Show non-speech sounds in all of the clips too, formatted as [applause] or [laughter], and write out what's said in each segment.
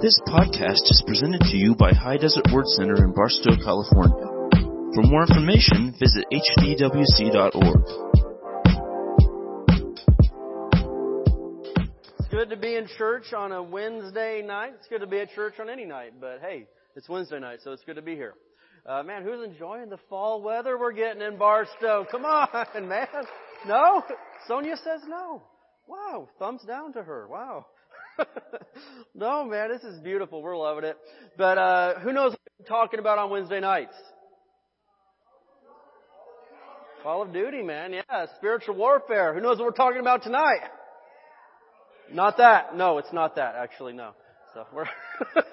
This podcast is presented to you by High Desert Word Center in Barstow, California. For more information, visit hdwc.org. It's good to be in church on a Wednesday night. It's good to be at church on any night, but hey, it's Wednesday night, so it's good to be here. Uh, man, who's enjoying the fall weather we're getting in Barstow? Come on, [laughs] man. No? Sonia says no. Wow, thumbs down to her. Wow. [laughs] no, man, this is beautiful. We're loving it. But uh, who knows what we're talking about on Wednesday nights? Call of Duty, man. Yeah, spiritual warfare. Who knows what we're talking about tonight? Not that. No, it's not that. Actually, no. So we're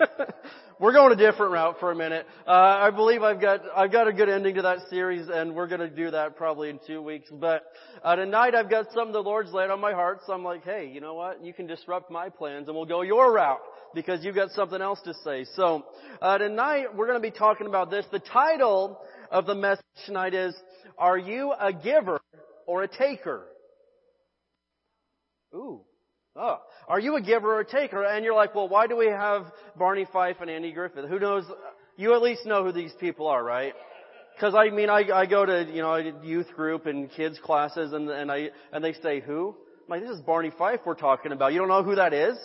[laughs] we're going a different route for a minute. Uh, I believe I've got I've got a good ending to that series, and we're going to do that probably in two weeks. But uh, tonight I've got something the Lord's laid on my heart, so I'm like, hey, you know what? You can disrupt my plans, and we'll go your route because you've got something else to say. So uh, tonight we're going to be talking about this. The title of the message tonight is "Are you a giver or a taker?" Ooh. Oh, are you a giver or a taker? And you're like, well, why do we have Barney Fife and Andy Griffith? Who knows? You at least know who these people are, right? Because I mean, I, I go to you know youth group and kids classes, and and I and they say who? I'm like, this is Barney Fife we're talking about. You don't know who that is?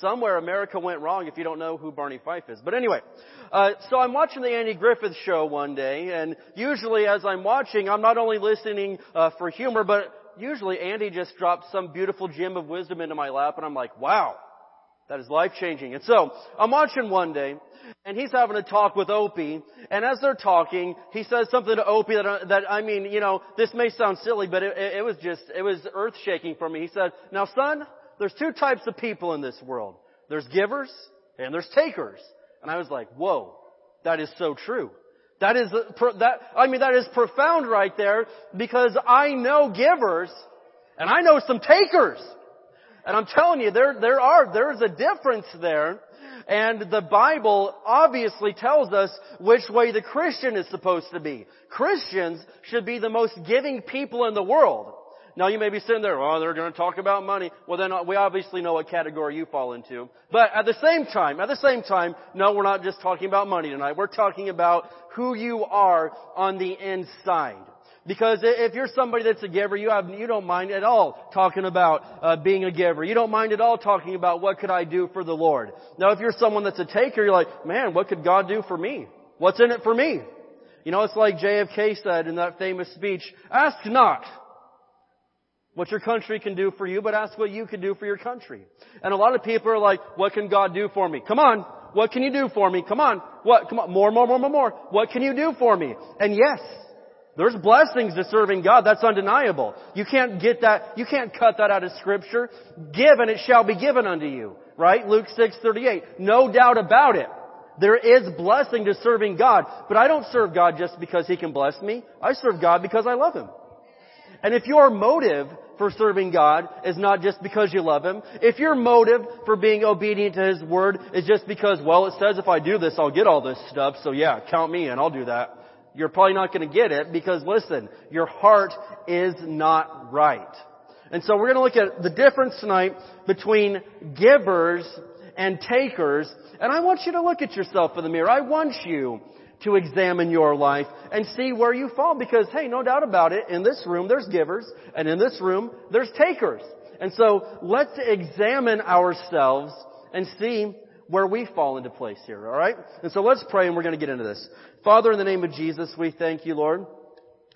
Somewhere America went wrong if you don't know who Barney Fife is. But anyway, uh, so I'm watching the Andy Griffith show one day, and usually as I'm watching, I'm not only listening uh, for humor, but usually Andy just drops some beautiful gem of wisdom into my lap and I'm like, wow, that is life changing. And so I'm watching one day and he's having a talk with Opie and as they're talking, he says something to Opie that, uh, that I mean, you know, this may sound silly, but it, it was just, it was earth shaking for me. He said, now son, there's two types of people in this world. There's givers and there's takers. And I was like, whoa, that is so true. That is, that, I mean, that is profound right there because I know givers and I know some takers. And I'm telling you, there, there are, there is a difference there. And the Bible obviously tells us which way the Christian is supposed to be. Christians should be the most giving people in the world. Now you may be sitting there, oh, they're going to talk about money. Well then we obviously know what category you fall into. But at the same time, at the same time, no, we're not just talking about money tonight. We're talking about who you are on the inside. Because if you're somebody that's a giver, you have, you don't mind at all talking about uh, being a giver. You don't mind at all talking about what could I do for the Lord. Now if you're someone that's a taker, you're like, man, what could God do for me? What's in it for me? You know, it's like JFK said in that famous speech, ask not what your country can do for you, but ask what you can do for your country. And a lot of people are like, what can God do for me? Come on. What can you do for me? Come on. What? Come on. More, more, more, more, more. What can you do for me? And yes, there's blessings to serving God. That's undeniable. You can't get that, you can't cut that out of scripture. Give and it shall be given unto you. Right? Luke 6:38. No doubt about it. There is blessing to serving God, but I don't serve God just because He can bless me. I serve God because I love Him. And if your motive for serving God is not just because you love Him. If your motive for being obedient to His Word is just because, well, it says if I do this, I'll get all this stuff, so yeah, count me in, I'll do that. You're probably not going to get it because listen, your heart is not right. And so we're going to look at the difference tonight between givers and takers. And I want you to look at yourself in the mirror. I want you to examine your life and see where you fall because hey, no doubt about it, in this room there's givers and in this room there's takers. And so let's examine ourselves and see where we fall into place here, alright? And so let's pray and we're going to get into this. Father, in the name of Jesus, we thank you, Lord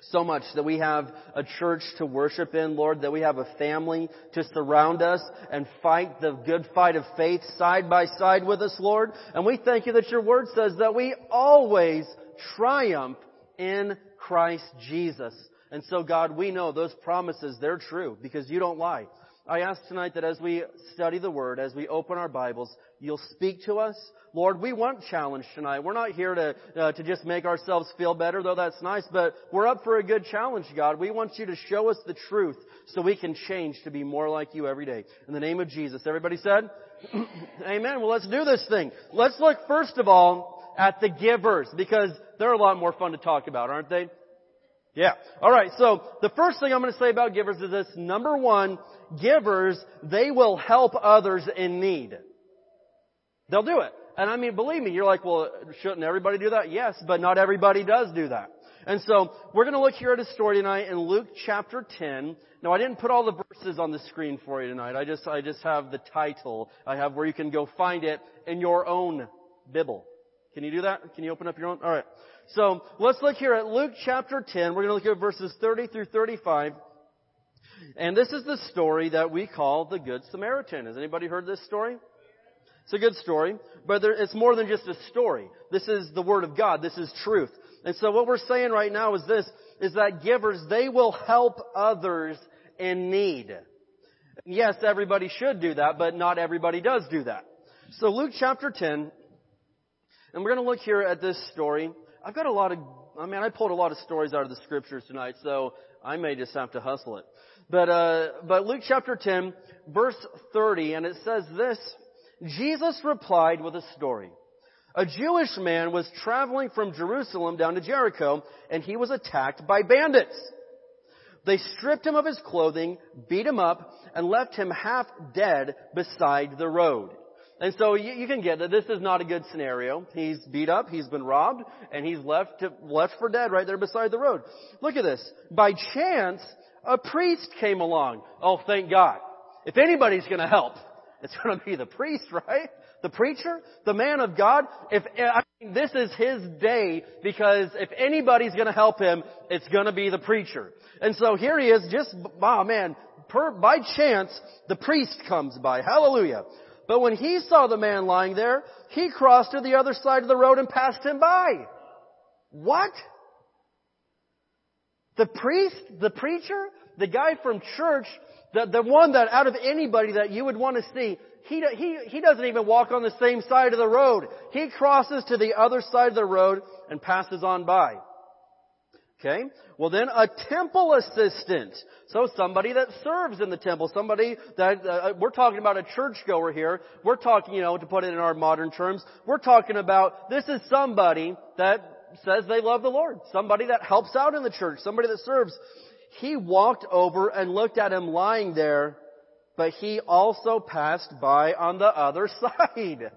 so much that we have a church to worship in, Lord, that we have a family to surround us and fight the good fight of faith side by side with us, Lord. And we thank you that your word says that we always triumph in Christ Jesus. And so God, we know those promises, they're true because you don't lie. I ask tonight that as we study the Word, as we open our Bibles, you'll speak to us. Lord, we want challenge tonight. We're not here to, uh, to just make ourselves feel better, though that's nice, but we're up for a good challenge, God. We want you to show us the truth so we can change to be more like you every day. In the name of Jesus. Everybody said? [clears throat] Amen. Well, let's do this thing. Let's look first of all at the givers because they're a lot more fun to talk about, aren't they? Yeah. All right. So the first thing I'm going to say about givers is this. Number one, givers, they will help others in need. They'll do it. And I mean, believe me, you're like, well, shouldn't everybody do that? Yes, but not everybody does do that. And so, we're gonna look here at a story tonight in Luke chapter 10. Now, I didn't put all the verses on the screen for you tonight. I just, I just have the title. I have where you can go find it in your own Bible. Can you do that? Can you open up your own? Alright. So, let's look here at Luke chapter 10. We're gonna look at verses 30 through 35. And this is the story that we call the Good Samaritan. Has anybody heard this story? It's a good story, but there, it's more than just a story. This is the Word of God. This is truth. And so what we're saying right now is this, is that givers, they will help others in need. Yes, everybody should do that, but not everybody does do that. So Luke chapter 10, and we're going to look here at this story. I've got a lot of, I mean, I pulled a lot of stories out of the scriptures tonight, so I may just have to hustle it. But, uh, but Luke chapter 10, verse 30, and it says this, Jesus replied with a story. A Jewish man was traveling from Jerusalem down to Jericho, and he was attacked by bandits. They stripped him of his clothing, beat him up, and left him half dead beside the road. And so you, you, can get that this is not a good scenario. He's beat up, he's been robbed, and he's left to, left for dead right there beside the road. Look at this. By chance, a priest came along. Oh, thank God. If anybody's gonna help, it's going to be the priest, [laughs] right? The preacher, the man of God. If eh, I mean, this is his day because if anybody's going to help him, it's going to be the preacher. And so here he is, just oh man, per, by chance, the priest comes by. Hallelujah. But when he saw the man lying there, he crossed to the other side of the road and passed him by. What? The priest, the preacher, the guy from church the, the one that out of anybody that you would want to see, he, he, he doesn't even walk on the same side of the road. He crosses to the other side of the road and passes on by. Okay? Well then, a temple assistant. So somebody that serves in the temple. Somebody that, uh, we're talking about a churchgoer here. We're talking, you know, to put it in our modern terms, we're talking about, this is somebody that says they love the Lord. Somebody that helps out in the church. Somebody that serves he walked over and looked at him lying there, but he also passed by on the other [laughs] side.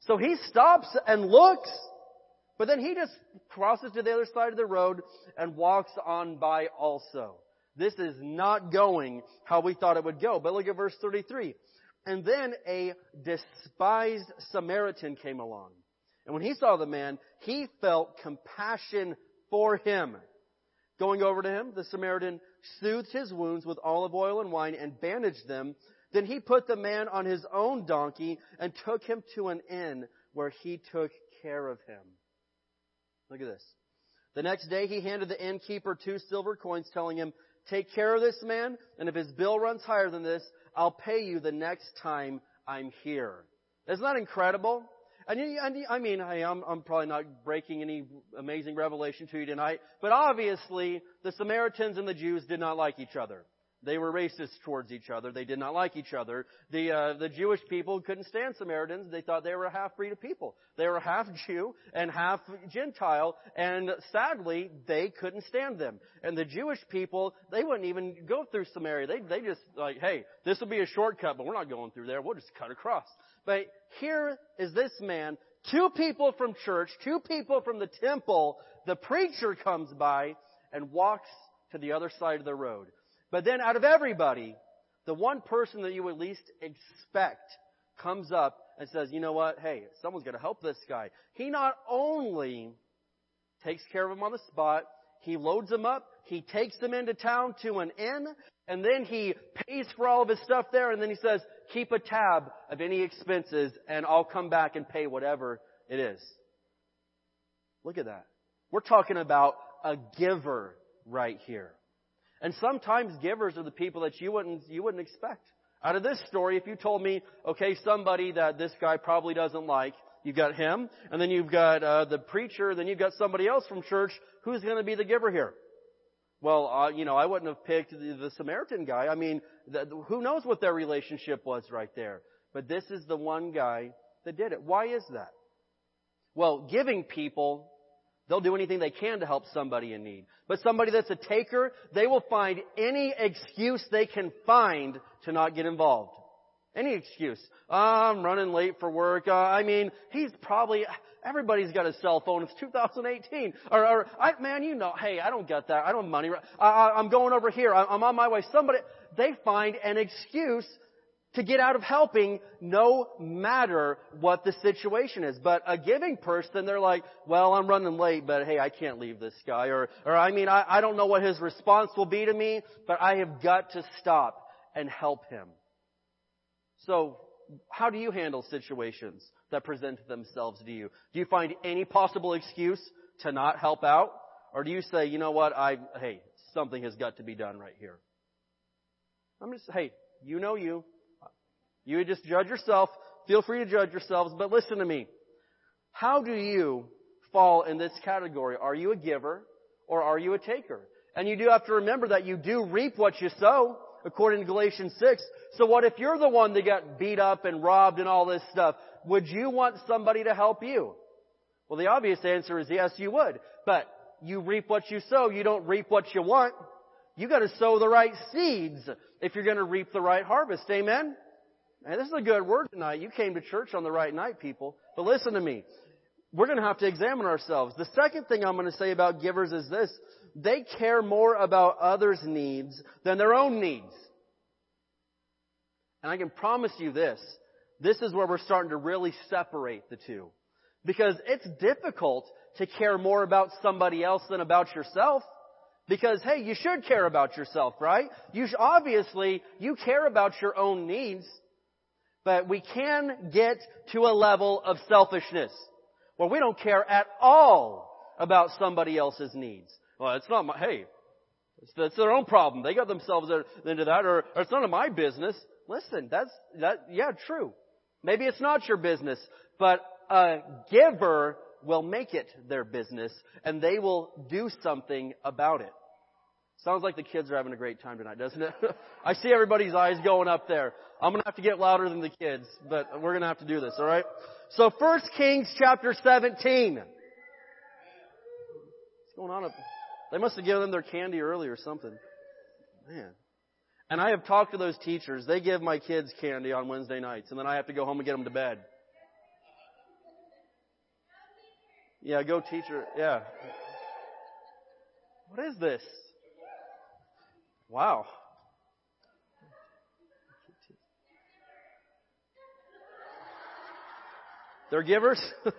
So he stops and looks, but then he just crosses to the other side of the road and walks on by also. This is not going how we thought it would go. But look at verse 33. And then a despised Samaritan came along. And when he saw the man, he felt compassion for him. Going over to him, the Samaritan soothed his wounds with olive oil and wine and bandaged them. Then he put the man on his own donkey and took him to an inn where he took care of him. Look at this. The next day he handed the innkeeper two silver coins telling him, take care of this man and if his bill runs higher than this, I'll pay you the next time I'm here. Isn't that incredible? And, and I mean, I'm, I'm probably not breaking any amazing revelation to you tonight, but obviously the Samaritans and the Jews did not like each other. They were racist towards each other. They did not like each other. The uh, the Jewish people couldn't stand Samaritans. They thought they were a half breed of people. They were half Jew and half Gentile, and sadly, they couldn't stand them. And the Jewish people, they wouldn't even go through Samaria. They they just like, hey, this will be a shortcut, but we're not going through there. We'll just cut across. But here is this man, two people from church, two people from the temple. The preacher comes by and walks to the other side of the road. But then out of everybody, the one person that you would least expect comes up and says, you know what? Hey, someone's going to help this guy. He not only takes care of him on the spot, he loads him up, he takes him into town to an inn, and then he pays for all of his stuff there, and then he says, keep a tab of any expenses, and I'll come back and pay whatever it is. Look at that. We're talking about a giver right here. And sometimes givers are the people that you wouldn't, you wouldn't expect. Out of this story, if you told me, okay, somebody that this guy probably doesn't like, you've got him, and then you've got uh, the preacher, then you've got somebody else from church, who's going to be the giver here? Well, uh, you know, I wouldn't have picked the, the Samaritan guy. I mean, the, who knows what their relationship was right there. But this is the one guy that did it. Why is that? Well, giving people, they'll do anything they can to help somebody in need. But somebody that's a taker, they will find any excuse they can find to not get involved. Any excuse. Uh, I'm running late for work. Uh, I mean, he's probably, everybody's got a cell phone. It's 2018. Or, or I, man, you know, hey, I don't get that. I don't have money. Uh, I'm going over here. I'm on my way. Somebody, they find an excuse to get out of helping no matter what the situation is. But a giving person, they're like, well, I'm running late, but hey, I can't leave this guy. Or, or I mean, I, I don't know what his response will be to me, but I have got to stop and help him. So, how do you handle situations that present themselves to you? Do you find any possible excuse to not help out? Or do you say, you know what, I, hey, something has got to be done right here? I'm just, hey, you know you. You would just judge yourself. Feel free to judge yourselves, but listen to me. How do you fall in this category? Are you a giver or are you a taker? And you do have to remember that you do reap what you sow, according to Galatians 6. So what if you're the one that got beat up and robbed and all this stuff? Would you want somebody to help you? Well, the obvious answer is yes, you would. But you reap what you sow. You don't reap what you want. You gotta sow the right seeds if you're gonna reap the right harvest. Amen? And this is a good word tonight. You came to church on the right night, people. But listen to me. We're going to have to examine ourselves. The second thing I'm going to say about givers is this. They care more about others' needs than their own needs. And I can promise you this. This is where we're starting to really separate the two. Because it's difficult to care more about somebody else than about yourself. Because hey, you should care about yourself, right? You obviously, you care about your own needs. But we can get to a level of selfishness where we don't care at all about somebody else's needs. Well, it's not my, hey, it's, it's their own problem. They got themselves into that, or, or it's none of my business. Listen, that's, that, yeah, true. Maybe it's not your business, but a giver will make it their business and they will do something about it. Sounds like the kids are having a great time tonight, doesn't it? [laughs] I see everybody's eyes going up there. I'm gonna have to get louder than the kids, but we're gonna have to do this, alright? So First Kings chapter 17. What's going on up there? They must have given them their candy early or something. Man. And I have talked to those teachers. They give my kids candy on Wednesday nights, and then I have to go home and get them to bed. Yeah, go teacher. Yeah. What is this? Wow. They're givers? [laughs]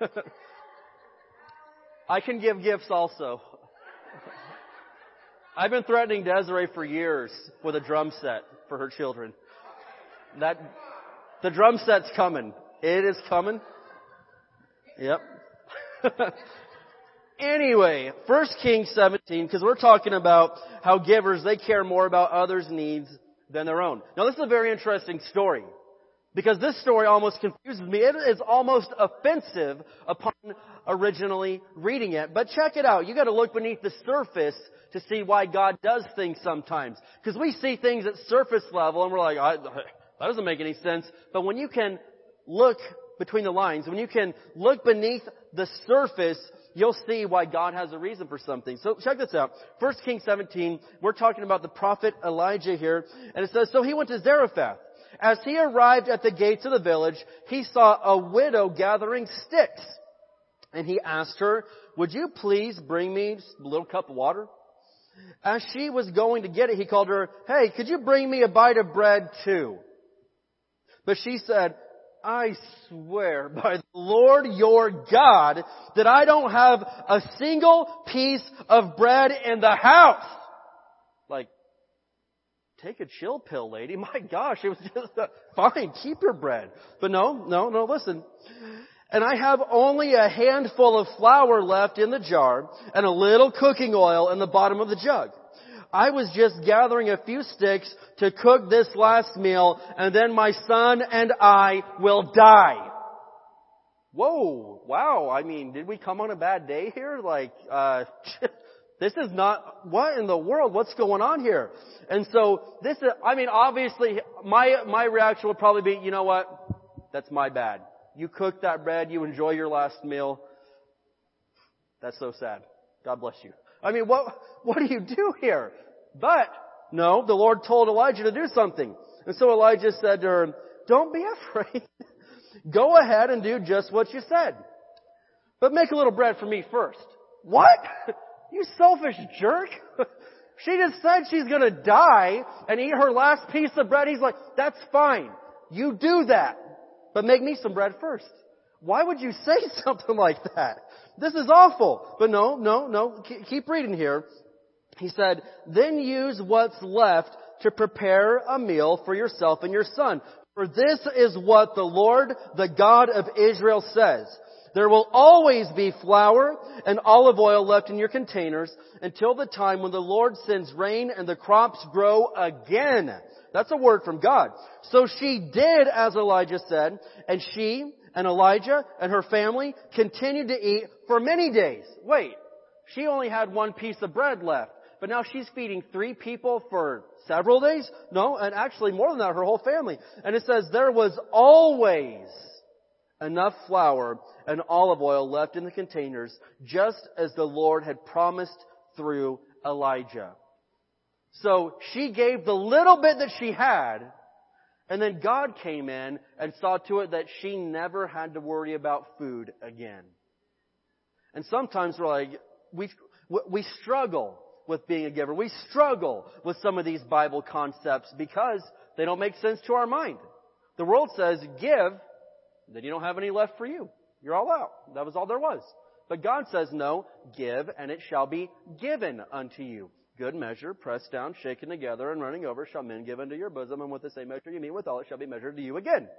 I can give gifts also. I've been threatening Desiree for years with a drum set for her children. That, the drum set's coming. It is coming. Yep. [laughs] Anyway, 1 Kings 17, because we're talking about how givers, they care more about others' needs than their own. Now this is a very interesting story. Because this story almost confuses me. It is almost offensive upon originally reading it. But check it out. You gotta look beneath the surface to see why God does things sometimes. Because we see things at surface level and we're like, that doesn't make any sense. But when you can look between the lines, when you can look beneath the surface, you'll see why God has a reason for something. So check this out. 1 Kings 17, we're talking about the prophet Elijah here, and it says, So he went to Zarephath. As he arrived at the gates of the village, he saw a widow gathering sticks. And he asked her, would you please bring me a little cup of water? As she was going to get it, he called her, hey, could you bring me a bite of bread too? But she said, I swear by the Lord your God that I don't have a single piece of bread in the house. Like, take a chill pill, lady. [laughs] My gosh, it was just, uh, fine, keep your bread. But no, no, no, listen. And I have only a handful of flour left in the jar and a little cooking oil in the bottom of the jug. I was just gathering a few sticks to cook this last meal and then my son and I will die. Whoa, wow, I mean, did we come on a bad day here? Like, uh, [laughs] this is not, what in the world, what's going on here? And so, this is, I mean, obviously, my, my reaction would probably be, you know what? That's my bad. You cooked that bread, you enjoy your last meal. That's so sad. God bless you. I mean, what, what do you do here? But, no, the Lord told Elijah to do something. And so Elijah said to her, don't be [laughs] afraid. Go ahead and do just what you said. But make a little bread for me first. What? [laughs] You selfish jerk. [laughs] She just said she's gonna die and eat her last piece of bread. He's like, that's fine. You do that. But make me some bread first. Why would you say [laughs] something like that? This is awful. But no, no, no. Keep reading here. He said, then use what's left to prepare a meal for yourself and your son. For this is what the Lord, the God of Israel says. There will always be flour and olive oil left in your containers until the time when the Lord sends rain and the crops grow again. That's a word from God. So she did as Elijah said, and she and Elijah and her family continued to eat for many days. Wait, she only had one piece of bread left, but now she's feeding three people for several days? No, and actually more than that, her whole family. And it says there was always enough flour and olive oil left in the containers, just as the Lord had promised through Elijah. So she gave the little bit that she had, and then God came in and saw to it that she never had to worry about food again. And sometimes we're like, we, we struggle with being a giver. We struggle with some of these Bible concepts because they don't make sense to our mind. The world says, give, then you don't have any left for you. You're all out. That was all there was. But God says, no, give, and it shall be given unto you. Good measure, pressed down, shaken together, and running over, shall men give unto your bosom, and with the same measure you meet withal, it shall be measured to you again.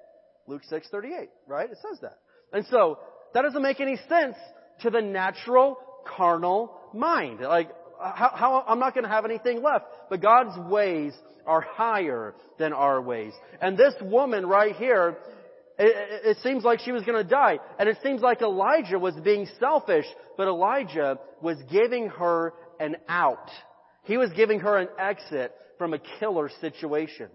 Luke 6:38, right? It says that. And so, that doesn't make any sense to the natural, carnal mind. Like, how, how I'm not going to have anything left. But God's ways are higher than our ways. And this woman right here, it, it seems like she was going to die. And it seems like Elijah was being selfish, but Elijah was giving her an out. He was giving her an exit from a killer situation.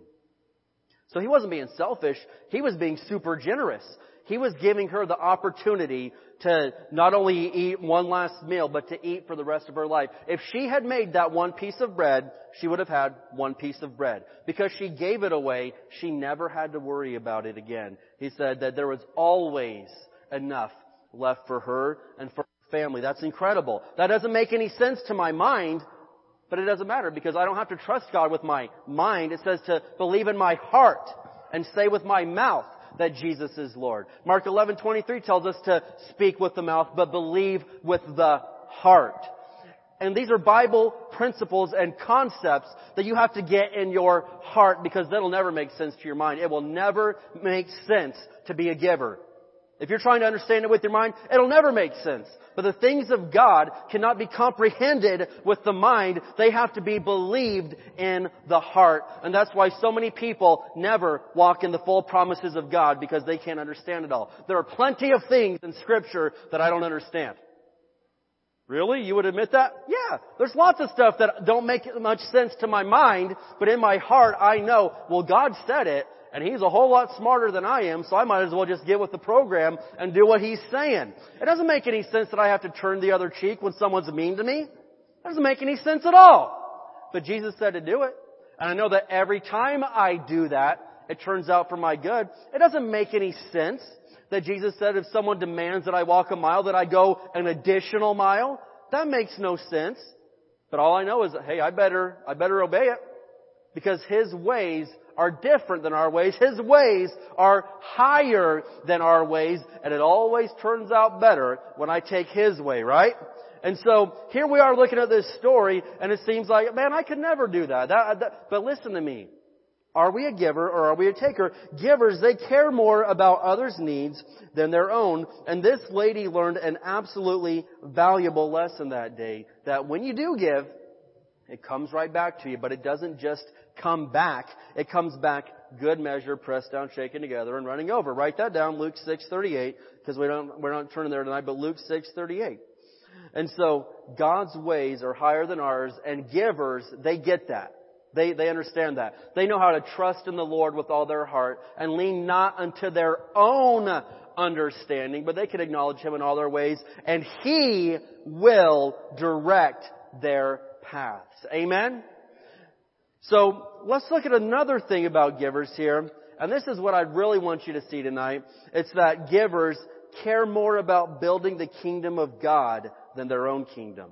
So he wasn't being selfish. He was being super generous. He was giving her the opportunity to not only eat one last meal, but to eat for the rest of her life. If she had made that one piece of bread, she would have had one piece of bread. Because she gave it away, she never had to worry about it again. He said that there was always enough left for her and for her family. That's incredible. That doesn't make any sense to my mind, but it doesn't matter because I don't have to trust God with my mind. It says to believe in my heart and say with my mouth that Jesus is Lord. Mark 11:23 tells us to speak with the mouth but believe with the heart. And these are Bible principles and concepts that you have to get in your heart because that'll never make sense to your mind. It will never make sense to be a giver. If you're trying to understand it with your mind, it'll never make sense. But the things of God cannot be comprehended with the mind. They have to be believed in the heart. And that's why so many people never walk in the full promises of God because they can't understand it all. There are plenty of things in scripture that I don't understand. Really? You would admit that? Yeah. There's lots of stuff that don't make much sense to my mind, but in my heart I know, well God said it, and he's a whole lot smarter than I am, so I might as well just get with the program and do what he's saying. It doesn't make any sense that I have to turn the other cheek when someone's mean to me. It doesn't make any sense at all. But Jesus said to do it. And I know that every time I do that, it turns out for my good. It doesn't make any sense that Jesus said if someone demands that I walk a mile, that I go an additional mile. That makes no sense. But all I know is that, hey, I better, I better obey it. Because His ways are different than our ways. His ways are higher than our ways, and it always turns out better when I take His way, right? And so here we are looking at this story, and it seems like, man, I could never do that. that, that but listen to me. Are we a giver or are we a taker? Givers, they care more about others' needs than their own. And this lady learned an absolutely valuable lesson that day, that when you do give, it comes right back to you, but it doesn't just come back. It comes back good measure, pressed down, shaken together, and running over. Write that down, Luke 6:38, because we don't we're not turning there tonight, but Luke 6:38. And so God's ways are higher than ours, and givers they get that. They they understand that. They know how to trust in the Lord with all their heart and lean not unto their own understanding, but they can acknowledge Him in all their ways, and He will direct their paths. Amen. So let's look at another thing about givers here. and this is what I really want you to see tonight, it's that givers care more about building the kingdom of God than their own kingdom.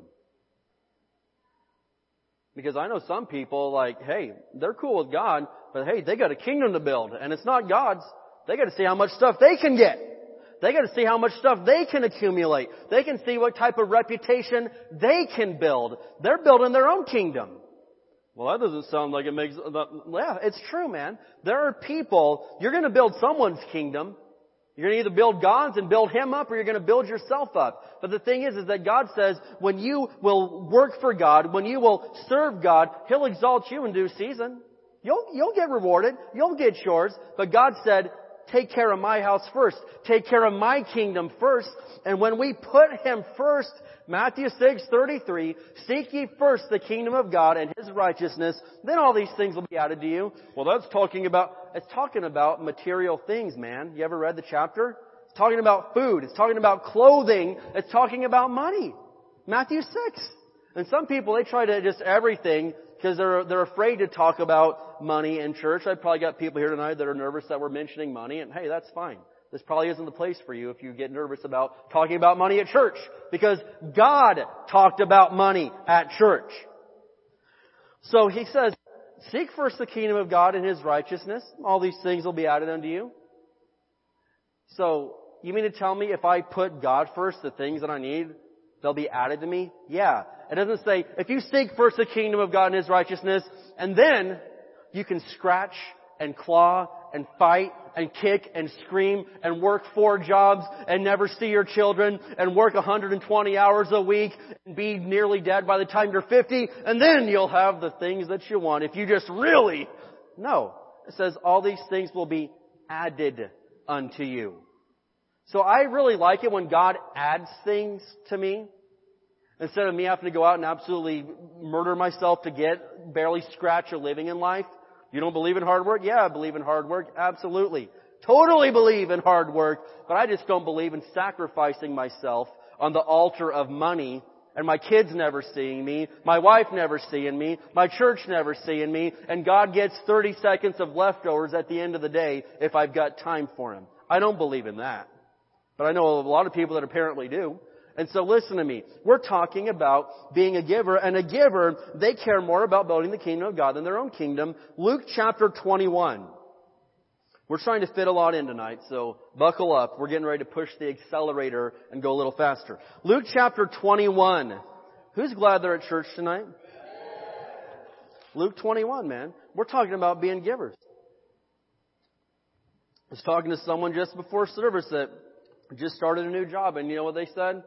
Because I know some people like, hey, they're cool with God, but hey, they got a kingdom to build, and it's not God's. They got to see how much stuff they can get. They got to see how much stuff they can accumulate. They can see what type of reputation they can build. They're building their own kingdom. Well, that doesn't sound like it makes, yeah, it's true, man. There are people, you're gonna build someone's kingdom. You're to either build God's and build Him up or you're to build yourself up. But the thing is, is that God says when you will work for God, when you will serve God, He'll exalt you in due season. You'll, you'll get rewarded. You'll get yours. But God said, take care of my house first. Take care of my kingdom first. And when we put Him first, Matthew 6, 33, seek ye first the kingdom of God and His righteousness, then all these things will be added to you. Well, that's talking about, it's talking about material things, man. You ever read the chapter? It's talking about food. It's talking about clothing. It's talking about money. Matthew 6. And some people, they try to just everything because they're, they're afraid to talk about money in church. I've probably got people here tonight that are nervous that we're mentioning money, and hey, that's fine. This probably isn't the place for you if you get nervous about talking about money at church. Because God talked about money at church. So he says, seek first the kingdom of God and His righteousness. All these things will be added unto you. So, you mean to tell me if I put God first, the things that I need, they'll be added to me? Yeah. It doesn't say, if you seek first the kingdom of God and His righteousness, and then you can scratch and claw and fight and kick and scream and work four jobs and never see your children and work 120 hours a week and be nearly dead by the time you're 50 and then you'll have the things that you want. If you just really, no. It says all these things will be added unto you. So I really like it when God adds things to me. Instead of me having to go out and absolutely murder myself to get, barely scratch a living in life. You don't believe in hard work? Yeah, I believe in hard work. Absolutely. Totally believe in hard work, but I just don't believe in sacrificing myself on the altar of money and my kids never seeing me, my wife never seeing me, my church never seeing me, and God gets 30 seconds of leftovers at the end of the day if I've got time for Him. I don't believe in that. But I know a lot of people that apparently do. And so listen to me. We're talking about being a giver, and a giver, they care more about building the kingdom of God than their own kingdom. Luke chapter 21. We're trying to fit a lot in tonight, so buckle up. We're getting ready to push the accelerator and go a little faster. Luke chapter 21. Who's glad they're at church tonight? Luke 21, man. We're talking about being givers. I was talking to someone just before service that just started a new job, and you know what they said?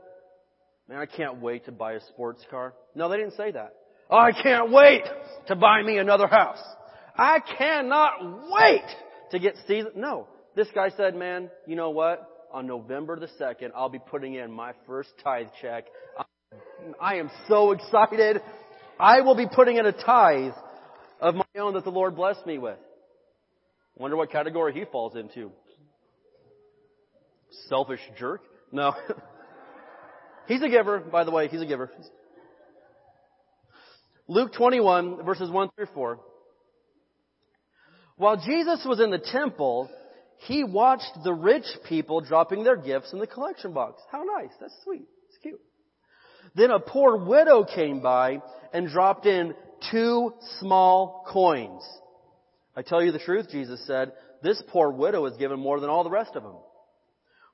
Man, I can't wait to buy a sports car. No, they didn't say that. Oh, I can't wait to buy me another house. I cannot wait to get season. No. This guy said, man, you know what? On November the 2nd, I'll be putting in my first tithe check. I am so excited. I will be putting in a tithe of my own that the Lord blessed me with. Wonder what category he falls into. Selfish jerk? No. [laughs] He's a giver, by the way. He's a giver. Luke 21, verses 1 through 4. While Jesus was in the temple, he watched the rich people dropping their gifts in the collection box. How nice. That's sweet. It's cute. Then a poor widow came by and dropped in two small coins. I tell you the truth, Jesus said, this poor widow has given more than all the rest of them.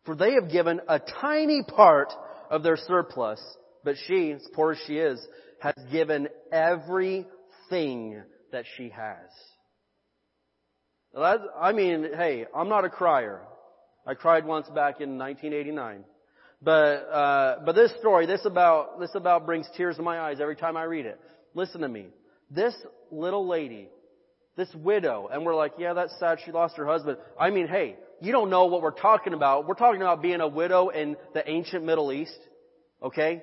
For they have given a tiny part of their surplus, but she, as poor as she is, has given everything that she has. I mean, hey, I'm not a crier. I cried once back in 1989. But, uh, but this story, this about, this about brings tears to my eyes every time I read it. Listen to me. This little lady, this widow, and we're like, yeah, that's sad she lost her husband. I mean, hey, you don't know what we're talking about. We're talking about being a widow in the ancient Middle East. Okay?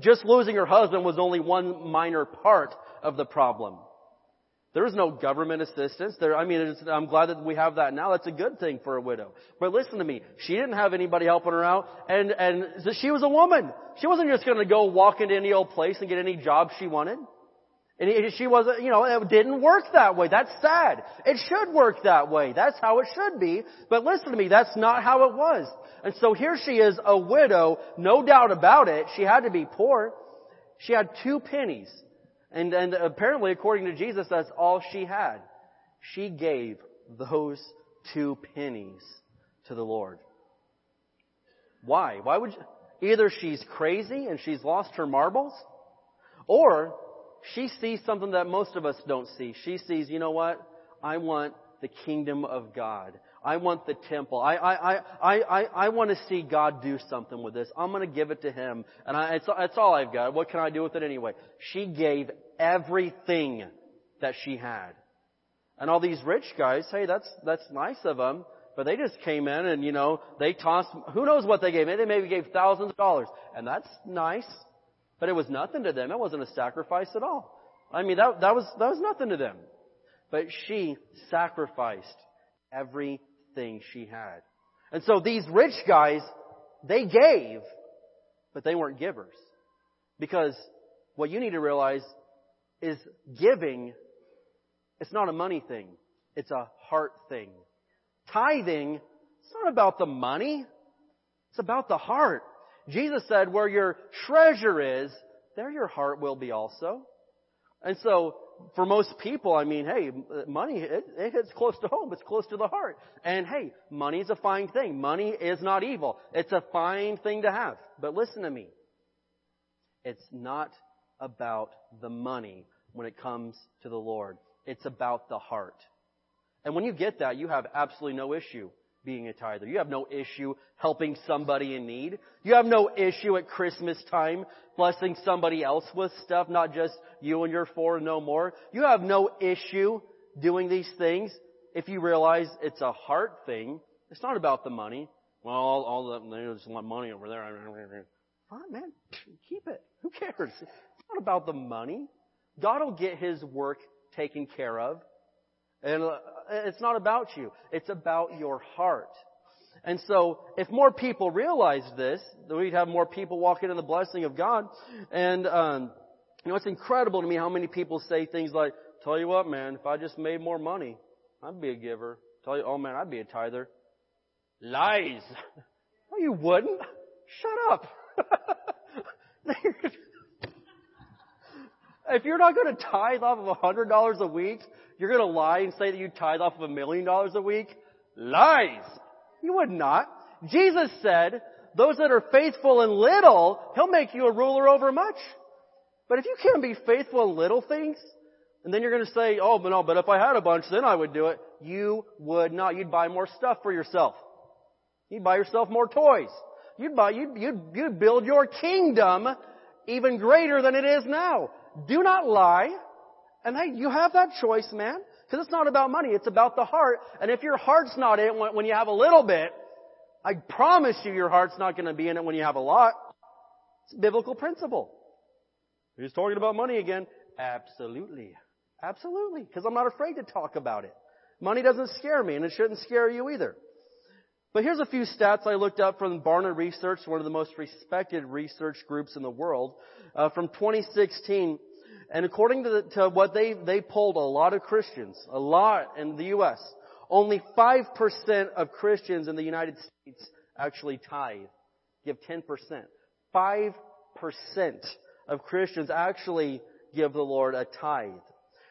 Just losing her husband was only one minor part of the problem. There is no government assistance. There, I mean, I'm glad that we have that now. That's a good thing for a widow. But listen to me. She didn't have anybody helping her out, and and she was a woman. She wasn't just going to go walk into any old place and get any job she wanted. And she wasn't, you know, it didn't work that way. That's sad. It should work that way. That's how it should be. But listen to me, that's not how it was. And so here she is, a widow, no doubt about it. She had to be poor. She had two pennies. And, and apparently, according to Jesus, that's all she had. She gave those two pennies to the Lord. Why? Why would you? Either she's crazy and she's lost her marbles, or she sees something that most of us don't see. She sees, you know what? I want the kingdom of God. I want the temple. I, I, I, I, I want to see God do something with this. I'm going to give it to Him. And I, it's, it's all I've got. What can I do with it anyway? She gave everything that she had. And all these rich guys, hey, that's, that's nice of them. But they just came in and, you know, they tossed, who knows what they gave. They maybe gave thousands of dollars. And that's nice. But it was nothing to them. It wasn't a sacrifice at all. I mean, that, that was, that was nothing to them. But she sacrificed everything she had. And so these rich guys, they gave, but they weren't givers. Because what you need to realize is giving, it's not a money thing. It's a heart thing. Tithing, it's not about the money. It's about the heart. Jesus said, where your treasure is, there your heart will be also. And so, for most people, I mean, hey, uh, money, it, it hits close to home. It's close to the heart. And hey, money is a fine thing. Money is not evil. It's a fine thing to have. But listen to me. It's not about the money when it comes to the Lord. It's about the heart. And when you get that, you have absolutely no issue being a tither. You have no issue helping somebody in need. You have no issue at Christmas time blessing somebody else with stuff, not just you and your four and no more. You have no issue doing these things if you realize it's a heart thing. It's not about the money. Well, all, all the, they just want money over there. Fine, man. Keep it. Who cares? It's not about the money. God will get His work taken care of. And uh, it's not about you. It's about your heart. And so, if more people realize this, then we'd have more people walking in the blessing of God. And, um, you know, it's incredible to me how many people say things like, tell you what, man, if I just made more money, I'd be a giver. Tell you, oh man, I'd be a tither. Lies. [laughs] No, you wouldn't. Shut up. [laughs] if you're not going to tithe off of a hundred dollars a week, you're going to lie and say that you tithe off of a million dollars a week? Lies! You would not. Jesus said, those that are faithful in little, He'll make you a ruler over much. But if you can't be faithful in little things, and then you're going to say, oh, but no, but if I had a bunch, then I would do it. You would not. You'd buy more stuff for yourself. You'd buy yourself more toys. You'd buy, you'd, you'd, you'd build your kingdom even greater than it is now. Do not lie. And hey, you have that choice, man. Because it's not about money, it's about the heart. And if your heart's not in it when you have a little bit, I promise you your heart's not going to be in it when you have a lot. It's a biblical principle. He's talking about money again. Absolutely. Absolutely. Because I'm not afraid to talk about it. Money doesn't scare me and it shouldn't scare you either. But here's a few stats I looked up from Barna Research, one of the most respected research groups in the world, uh, from 2016. And according to, the, to what they, they polled a lot of Christians, a lot in the U.S., only 5% of Christians in the United States actually tithe, give 10%. 5% of Christians actually give the Lord a tithe.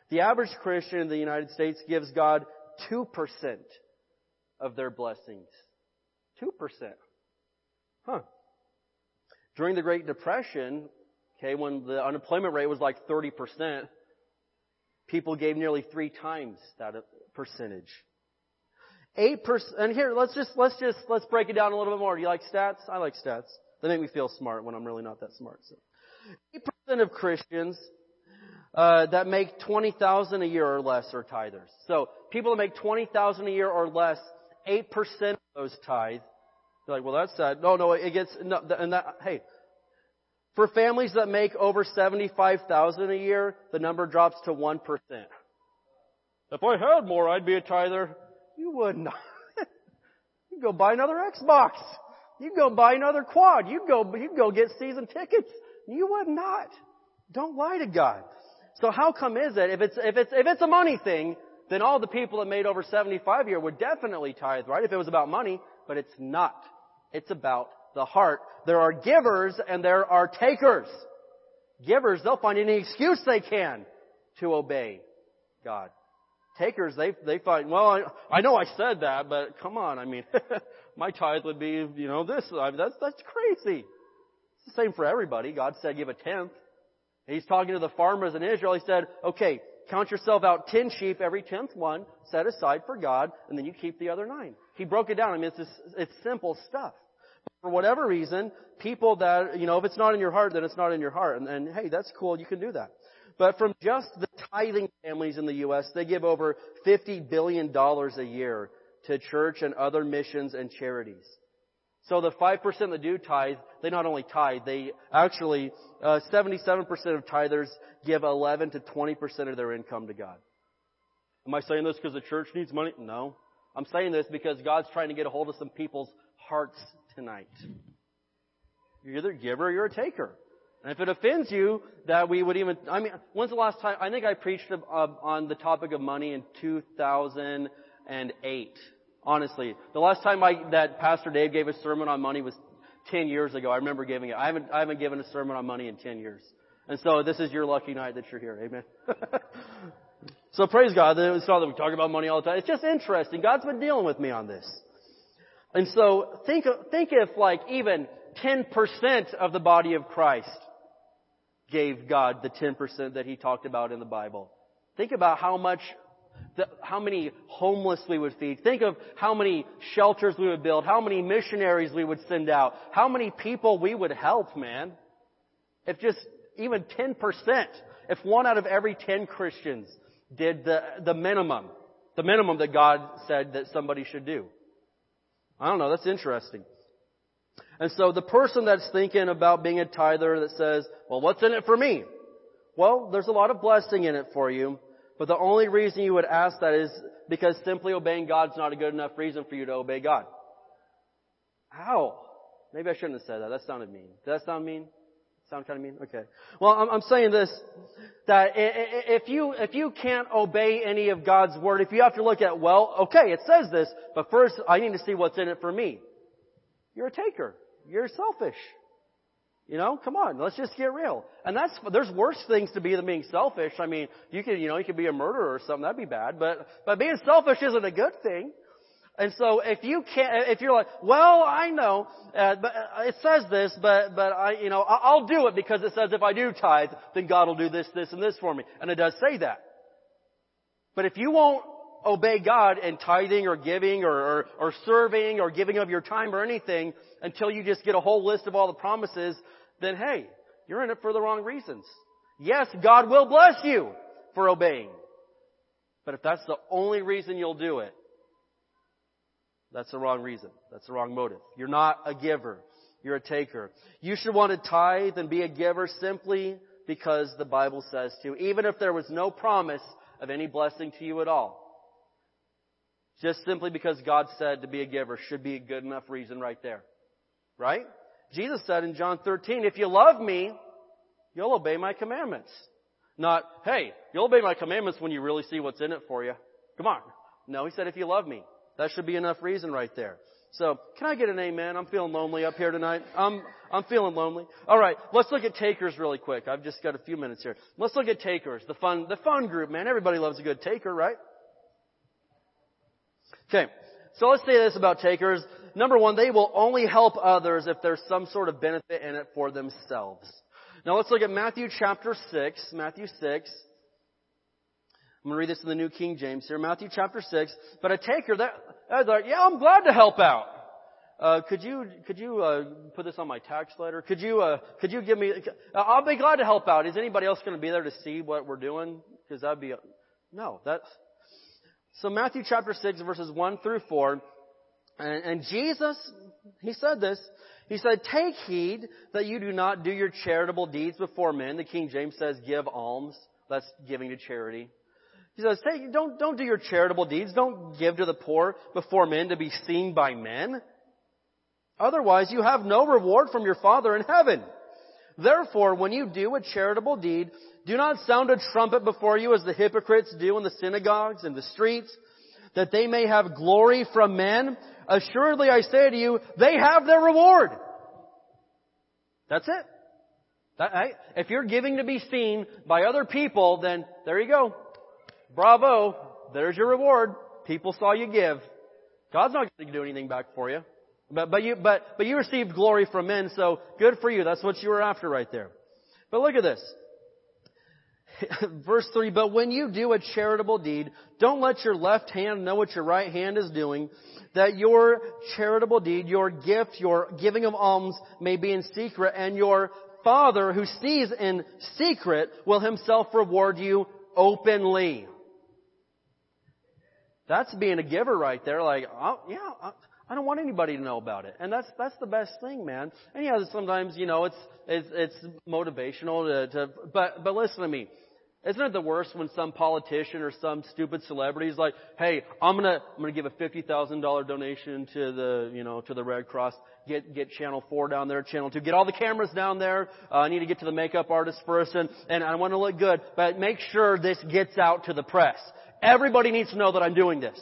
The average Christian in the United States gives God 2% of their blessings. 2%. Huh. During the Great Depression, Okay, when the unemployment rate was like 30%, people gave nearly three times that percentage. Eight percent, and here, let's just, let's just, let's break it down a little bit more. Do you like stats? I like stats. They make me feel smart when I'm really not that smart. So. 8% of Christians, uh, that make 20,000 a year or less are tithers. So, people that make 20,000 a year or less, 8% of those tithe. You're like, well, that's sad. No, no, it gets, no, and that, hey, for families that make over 75,000 a year, the number drops to 1%. If I had more, I'd be a tither. You would not. [laughs] You'd go buy another Xbox. You'd go buy another quad. You'd go, you'd go get season tickets. You would not. Don't lie to God. So how come is it if it's if it's if it's a money thing, then all the people that made over 75 a year would definitely tithe, right? If it was about money, but it's not. It's about the heart. There are givers and there are takers. Givers, they'll find any excuse they can to obey God. Takers, they, they find, well, I, I know I said that, but come on, I mean, [laughs] my tithe would be, you know, this, I mean, that's, that's crazy. It's the same for everybody. God said give a tenth. He's talking to the farmers in Israel. He said, okay, count yourself out ten sheep, every tenth one, set aside for God, and then you keep the other nine. He broke it down. I mean, it's, just, it's simple stuff. For whatever reason, people that, you know, if it's not in your heart, then it's not in your heart. And, and hey, that's cool. You can do that. But from just the tithing families in the U.S., they give over $50 billion a year to church and other missions and charities. So the 5% that do tithe, they not only tithe, they actually, uh, 77% of tithers give 11 to 20% of their income to God. Am I saying this because the church needs money? No. I'm saying this because God's trying to get a hold of some people's hearts tonight. You're either a giver or you're a taker. And if it offends you that we would even, I mean, when's the last time, I think I preached on the topic of money in 2008. Honestly. The last time I, that Pastor Dave gave a sermon on money was 10 years ago. I remember giving it. I haven't, I haven't given a sermon on money in 10 years. And so this is your lucky night that you're here. Amen. [laughs] so praise God. It's not that we talk about money all the time. It's just interesting. God's been dealing with me on this. And so think, think if like even 10% of the body of Christ gave God the 10% that he talked about in the Bible. Think about how much, the, how many homeless we would feed. Think of how many shelters we would build, how many missionaries we would send out, how many people we would help, man. If just even 10%, if one out of every 10 Christians did the, the minimum, the minimum that God said that somebody should do. I don't know, that's interesting. And so the person that's thinking about being a tither that says, well, what's in it for me? Well, there's a lot of blessing in it for you, but the only reason you would ask that is because simply obeying God's not a good enough reason for you to obey God. How? Maybe I shouldn't have said that. That sounded mean. Did that sound mean? Sound kind of mean? Okay. Well, I'm saying this, that if you, if you can't obey any of God's word, if you have to look at, well, okay, it says this, but first I need to see what's in it for me. You're a taker. You're selfish. You know, come on, let's just get real. And that's, there's worse things to be than being selfish. I mean, you could, you know, you could be a murderer or something, that'd be bad, but, but being selfish isn't a good thing. And so if you can't, if you're like, well, I know, uh, but uh, it says this, but, but I, you know, I'll do it because it says if I do tithe, then God will do this, this, and this for me. And it does say that. But if you won't obey God in tithing or giving or, or, or serving or giving of your time or anything until you just get a whole list of all the promises, then hey, you're in it for the wrong reasons. Yes, God will bless you for obeying. But if that's the only reason you'll do it, that's the wrong reason. That's the wrong motive. You're not a giver. You're a taker. You should want to tithe and be a giver simply because the Bible says to, even if there was no promise of any blessing to you at all. Just simply because God said to be a giver should be a good enough reason right there. Right? Jesus said in John 13, if you love me, you'll obey my commandments. Not, hey, you'll obey my commandments when you really see what's in it for you. Come on. No, he said if you love me. That should be enough reason right there. So, can I get an amen? I'm feeling lonely up here tonight. I'm, I'm feeling lonely. Alright, let's look at takers really quick. I've just got a few minutes here. Let's look at takers. The fun, the fun group, man. Everybody loves a good taker, right? Okay. So let's say this about takers. Number one, they will only help others if there's some sort of benefit in it for themselves. Now let's look at Matthew chapter 6. Matthew 6. I'm going to read this in the New King James here. Matthew chapter 6. But a taker, that, that's like, yeah, I'm glad to help out. Uh, could you could you uh, put this on my tax letter? Could you uh, could you give me? Uh, I'll be glad to help out. Is anybody else going to be there to see what we're doing? Because that'd be no. That's so Matthew chapter 6 verses 1 through 4, and, and Jesus, he said this, he said, take heed that you do not do your charitable deeds before men. The King James says give alms. That's giving to charity. He says, hey, don't, don't do your charitable deeds. Don't give to the poor before men to be seen by men. Otherwise you have no reward from your Father in heaven. Therefore, when you do a charitable deed, do not sound a trumpet before you as the hypocrites do in the synagogues and the streets, that they may have glory from men. Assuredly I say to you, they have their reward. That's it. That, if you're giving to be seen by other people, then there you go. Bravo. There's your reward. People saw you give. God's not going to do anything back for you. But, but you, but, but you received glory from men, so good for you. That's what you were after right there. But look at this. [laughs] Verse 3, but when you do a charitable deed, don't let your left hand know what your right hand is doing, that your charitable deed, your gift, your giving of alms may be in secret, and your Father who sees in secret will himself reward you openly. That's being a giver right there. Like, oh, yeah, I don't want anybody to know about it. And that's, that's the best thing, man. And yeah, sometimes, you know, it's, it's, it's motivational to, to, but, but listen to me. Isn't it the worst when some politician or some stupid celebrity is like, hey, I'm gonna, I'm gonna give a $50,000 donation to the, you know, to the Red Cross. Get, get channel 4 down there, channel 2. Get all the cameras down there. Uh, I need to get to the makeup artist first and, and I want to look good. But make sure this gets out to the press. Everybody needs to know that I'm doing this.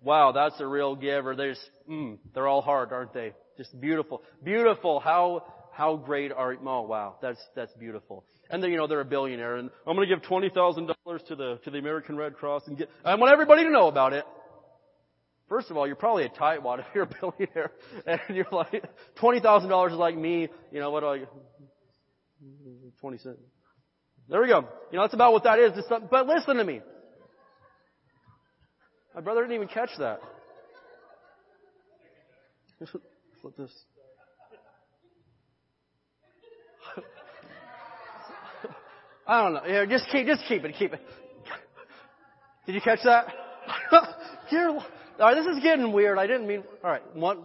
Wow, that's a real giver. There's, mm, they're all hard, aren't they? Just beautiful. Beautiful. How, how great are, oh wow, that's, that's beautiful. And then, you know, they're a billionaire and I'm gonna give $20,000 to the, to the American Red Cross and get, I want everybody to know about it. First of all, you're probably a tightwad [laughs] if you're a billionaire and you're like, $20,000 is like me, you know, what do I, 20 cents. There we go. You know, that's about what that is. But listen to me. My brother didn't even catch that. [laughs] Flip this. [laughs] I don't know. Yeah, just keep, just keep it, keep it. [laughs] Did you catch that? Dear, all right, this is getting weird. I didn't mean. All right, one.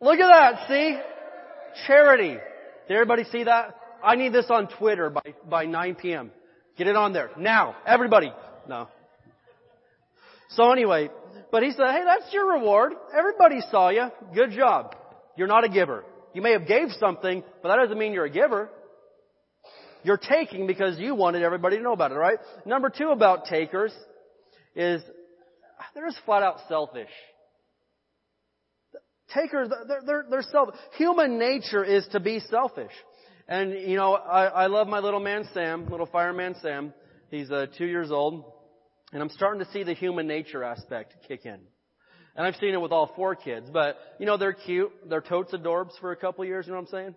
Look at that. See, charity. Did everybody see that? I need this on Twitter by by 9 p.m. Get it on there now, everybody. No. So anyway, but he said, "Hey, that's your reward. Everybody saw you. Good job. You're not a giver. You may have gave something, but that doesn't mean you're a giver." You're taking because you wanted everybody to know about it, right? Number two about takers is they're just flat out selfish. Takers, they're, they're, they're self. Human nature is to be selfish. And, you know, I, I love my little man Sam, little fireman Sam. He's uh, two years old. And I'm starting to see the human nature aspect kick in. And I've seen it with all four kids. But, you know, they're cute. They're totes adorbs for a couple years, you know what I'm saying?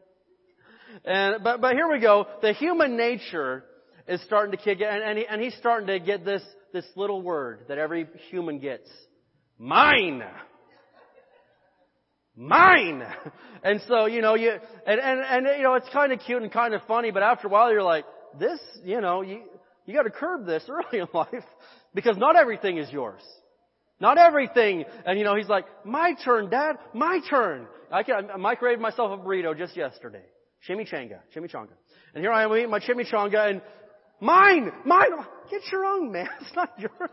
And, but, but here we go. The human nature is starting to kick in, and, he, and he's starting to get this, this little word that every human gets. Mine! Mine! And so, you know, you, and, and, and, you know, it's kind of cute and kind of funny, but after a while you're like, this, you know, you, you gotta curb this [laughs] early in life, because not everything is yours. Not everything. And you know, he's like, my turn, dad, my turn. I can, I microwaved myself a burrito just yesterday. Chimichanga, chimichanga. And here I am eating my chimichanga and mine, mine, get your own man. [laughs] It's not yours.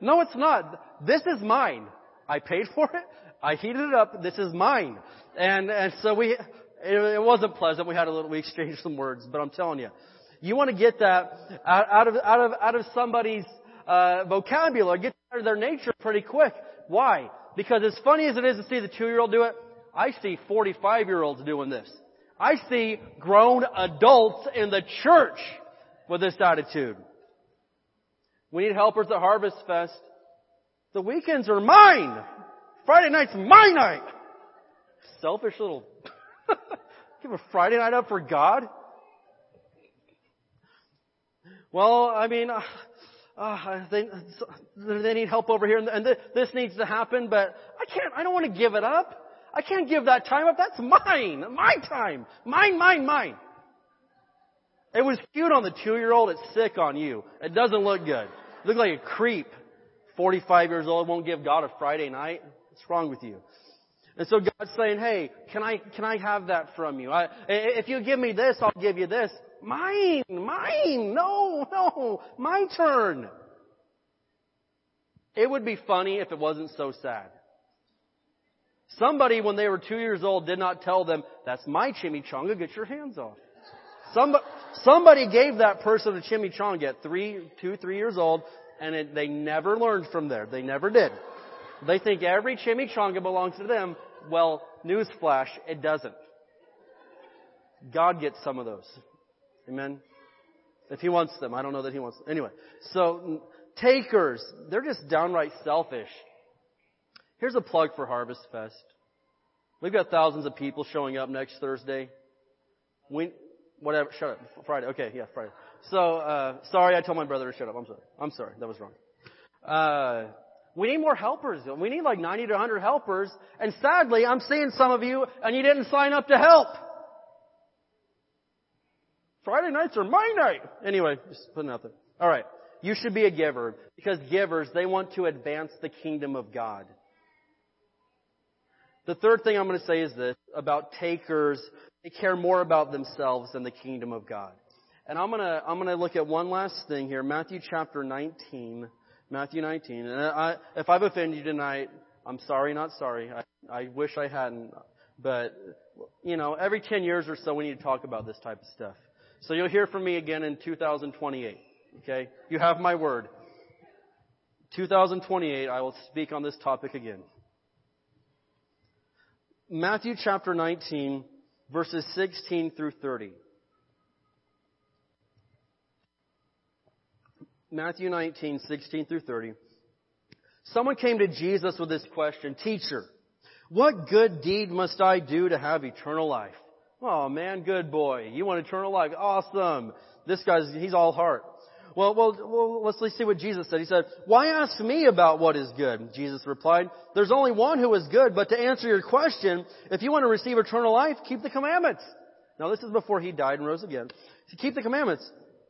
No, it's not. This is mine. I paid for it. I heated it up. This is mine. And, and so we, it, it wasn't pleasant. We had a little, we exchanged some words, but I'm telling you, you want to get that out, out of, out of, out of somebody's, uh, vocabulary, get out of their nature pretty quick. Why? Because as funny as it is to see the two-year-old do it, I see 45-year-olds doing this. I see grown adults in the church with this attitude. We need helpers at Harvest Fest. The weekends are mine. Friday night's my night. Selfish little. [laughs] Give a Friday night up for God. Well, I mean, uh, uh, they, they need help over here, and this needs to happen, but I can't. I don't want to give it up. I can't give that time up. That's mine. My time. Mine, mine, mine. It was cute on the two-year-old. It's sick on you. It doesn't look good. You look like a creep. 45 years old won't give God a Friday night. What's wrong with you? And so God's saying, hey, can I, can I have that from you? I, if you give me this, I'll give you this. Mine, mine, no, no, my turn. It would be funny if it wasn't so sad. Somebody, when they were two years old, did not tell them, that's my chimichanga, get your hands off. Somebody, somebody gave that person a chimichanga at three, two, three years old, and it, they never learned from there. They never did. They think every chimichanga belongs to them. Well, newsflash, it doesn't. God gets some of those. Amen. If He wants them, I don't know that He wants them. Anyway, so takers, they're just downright selfish. Here's a plug for Harvest Fest. We've got thousands of people showing up next Thursday. We, whatever, shut up. Friday. Okay, yeah, Friday. So, uh, sorry, I told my brother to shut up. I'm sorry. I'm sorry. That was wrong. Uh, we need more helpers. We need like 90 to 100 helpers. And sadly, I'm seeing some of you and you didn't sign up to help. Friday nights are my night. Anyway, just putting out there. Alright. You should be a giver because givers, they want to advance the kingdom of God. The third thing I'm going to say is this about takers. They care more about themselves than the kingdom of God. And I'm going to, I'm going to look at one last thing here. Matthew chapter 19. Matthew 19. And I, if I've offended you tonight, I'm sorry, not sorry. I, I wish I hadn't. But, you know, every 10 years or so we need to talk about this type of stuff. So you'll hear from me again in 2028. Okay? You have my word. 2028, I will speak on this topic again. Matthew chapter 19, verses 16 through 30. Matthew 19, 16 through 30. Someone came to Jesus with this question, Teacher, what good deed must I do to have eternal life? Oh man, good boy. You want eternal life? Awesome. This guy's, he's all heart. Well, well, well, let's, let's see what Jesus said. He said, why ask me about what is good? Jesus replied, there's only one who is good, but to answer your question, if you want to receive eternal life, keep the commandments. Now this is before he died and rose again. So keep the commandments.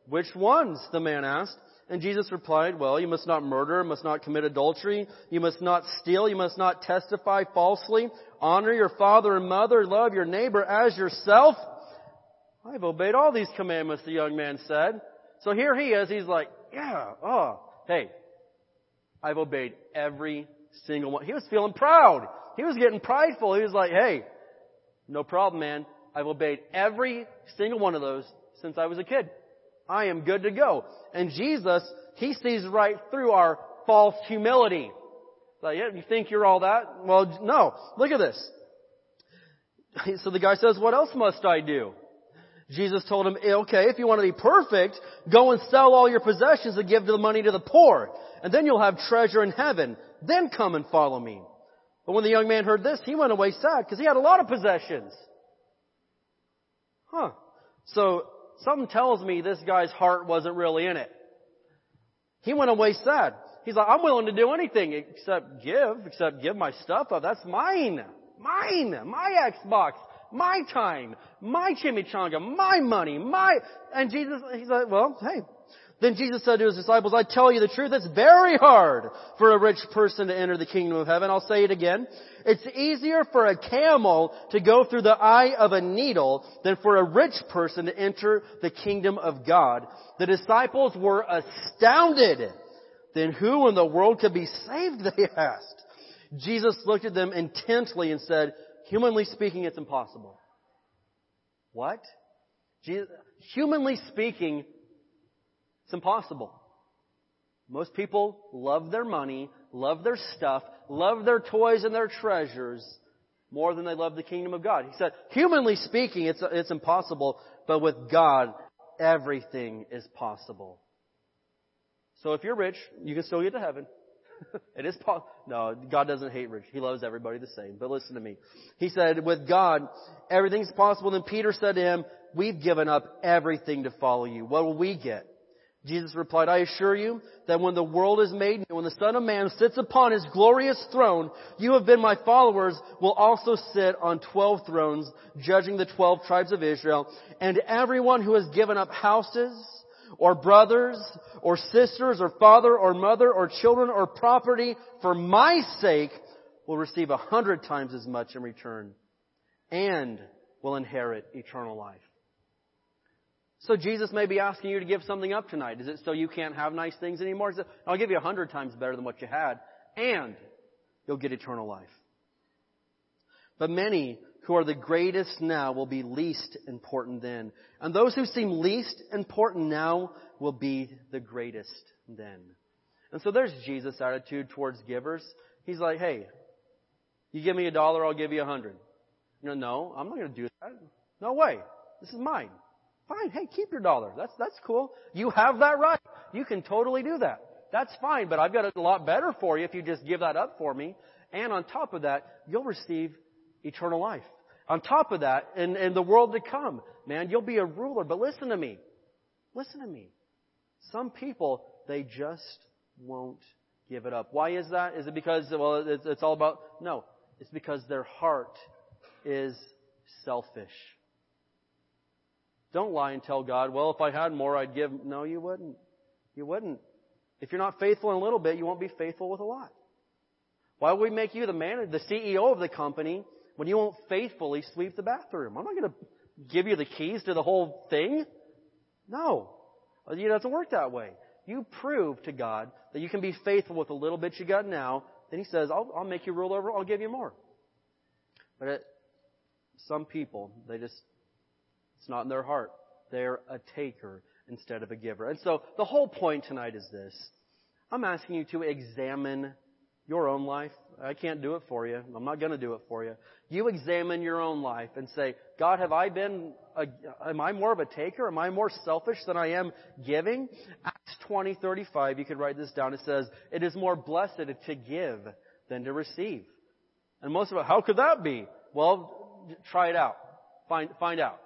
Which ones? The man asked. And Jesus replied, well, you must not murder, must not commit adultery, you must not steal, you must not testify falsely, honor your father and mother, love your neighbor as yourself. I've obeyed all these commandments, the young man said. So here he is, he's like, yeah, oh, hey, I've obeyed every single one. He was feeling proud. He was getting prideful. He was like, hey, no problem, man. I've obeyed every single one of those since I was a kid. I am good to go. And Jesus, He sees right through our false humility. Like, yeah, you think you're all that? Well, no. Look at this. [laughs] So the guy says, what else must I do? Jesus told him, eh, okay, if you want to be perfect, go and sell all your possessions and give the money to the poor. And then you'll have treasure in heaven. Then come and follow me. But when the young man heard this, he went away sad because he had a lot of possessions. Huh. So something tells me this guy's heart wasn't really in it. He went away sad. He's like, I'm willing to do anything except give, except give my stuff up. That's mine. Mine. My Xbox. My time. My chimichanga. My money. My, and Jesus, he's like, well, hey, then Jesus said to his disciples, I tell you the truth, it's very hard for a rich person to enter the kingdom of heaven. I'll say it again. It's easier for a camel to go through the eye of a needle than for a rich person to enter the kingdom of God. The disciples were astounded. Then who in the world could be saved, [laughs] they asked. Jesus looked at them intently and said, humanly speaking, it's impossible. What? Jesus, humanly speaking, it's impossible. Most people love their money, love their stuff, love their toys and their treasures more than they love the kingdom of God. He said, humanly speaking, it's, it's impossible, but with God, everything is possible. So if you're rich, you can still get to heaven. [laughs] it is. No, God doesn't hate rich. He loves everybody the same. But listen to me. He said, with God, everything's possible. Then Peter said to him, we've given up everything to follow you. What will we get? Jesus replied, I assure you that when the world is made new, when the Son of Man sits upon his glorious throne, you have been my followers, will also sit on twelve thrones, judging the twelve tribes of Israel, and everyone who has given up houses, or brothers, or sisters, or father, or mother, or children, or property, for my sake, will receive a hundred times as much in return, and will inherit eternal life. So Jesus may be asking you to give something up tonight. Is it so you can't have nice things anymore? I'll give you a hundred times better than what you had, and you'll get eternal life. But many who are the greatest now will be least important then. And those who seem least important now will be the greatest then. And so there's Jesus' attitude towards givers. He's like, hey, you give me a dollar, I'll give you a hundred. No, no, I'm not going to do that. No way. This is mine. Fine. Hey, keep your dollar. That's, that's cool. You have that right. You can totally do that. That's fine, but I've got a lot better for you if you just give that up for me. And on top of that, you'll receive eternal life. On top of that, in, in the world to come, man, you'll be a ruler. But listen to me. Listen to me. Some people, they just won't give it up. Why is that? Is it because, well, it's, it's all about, no. It's because their heart is selfish. Don't lie and tell God, well, if I had more, I'd give. No, you wouldn't. You wouldn't. If you're not faithful in a little bit, you won't be faithful with a lot. Why would we make you the manager, the CEO of the company when you won't faithfully sweep the bathroom? I'm not going to give you the keys to the whole thing. No. Uh, it doesn't work that way. You prove to God that you can be faithful with the little bit you got now. Then He says, I'll, I'll make you rule over, I'll give you more. But it, some people, they just, it's not in their heart. They're a taker instead of a giver. And so the whole point tonight is this. I'm asking you to examine your own life. I can't do it for you. I'm not going to do it for you. You examine your own life and say, God, have I been, a, am I more of a taker? Am I more selfish than I am giving? Acts 20, 35, you could write this down. It says, it is more blessed to give than to receive. And most of it, how could that be? Well, try it out. Find, find out.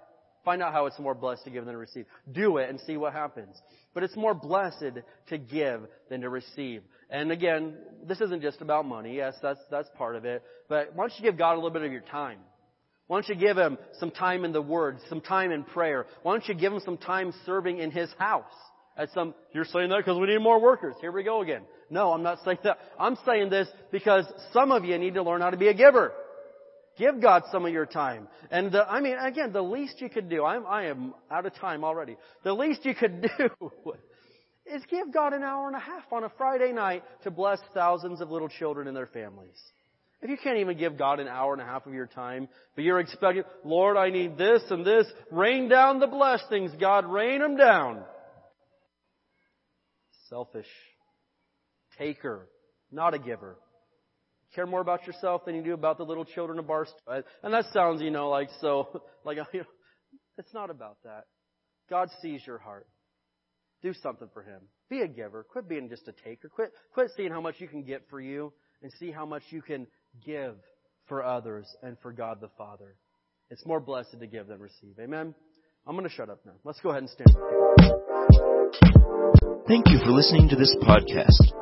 Find out how it's more blessed to give than to receive. Do it and see what happens. But it's more blessed to give than to receive. And again, this isn't just about money. Yes, that's, that's part of it. But why don't you give God a little bit of your time? Why don't you give Him some time in the Word, some time in prayer? Why don't you give Him some time serving in His house? At some, you're saying that because we need more workers. Here we go again. No, I'm not saying that. I'm saying this because some of you need to learn how to be a giver. Give God some of your time. And the, I mean, again, the least you could do, I'm, I am out of time already. The least you could [laughs] do is give God an hour and a half on a Friday night to bless thousands of little children and their families. If you can't even give God an hour and a half of your time, but you're expecting, Lord, I need this and this, rain down the blessings, God, rain them down. Selfish. Taker, not a giver care more about yourself than you do about the little children of Barstow. Uh, and that sounds, you know, like so, [laughs] like, you know, it's not about that. God sees your heart. Do something for Him. Be a giver. Quit being just a taker. Quit, quit seeing how much you can get for you and see how much you can give for others and for God the Father. It's more blessed to give than receive. Amen? I'm going to shut up now. Let's go ahead and stand. Thank you for listening to this podcast.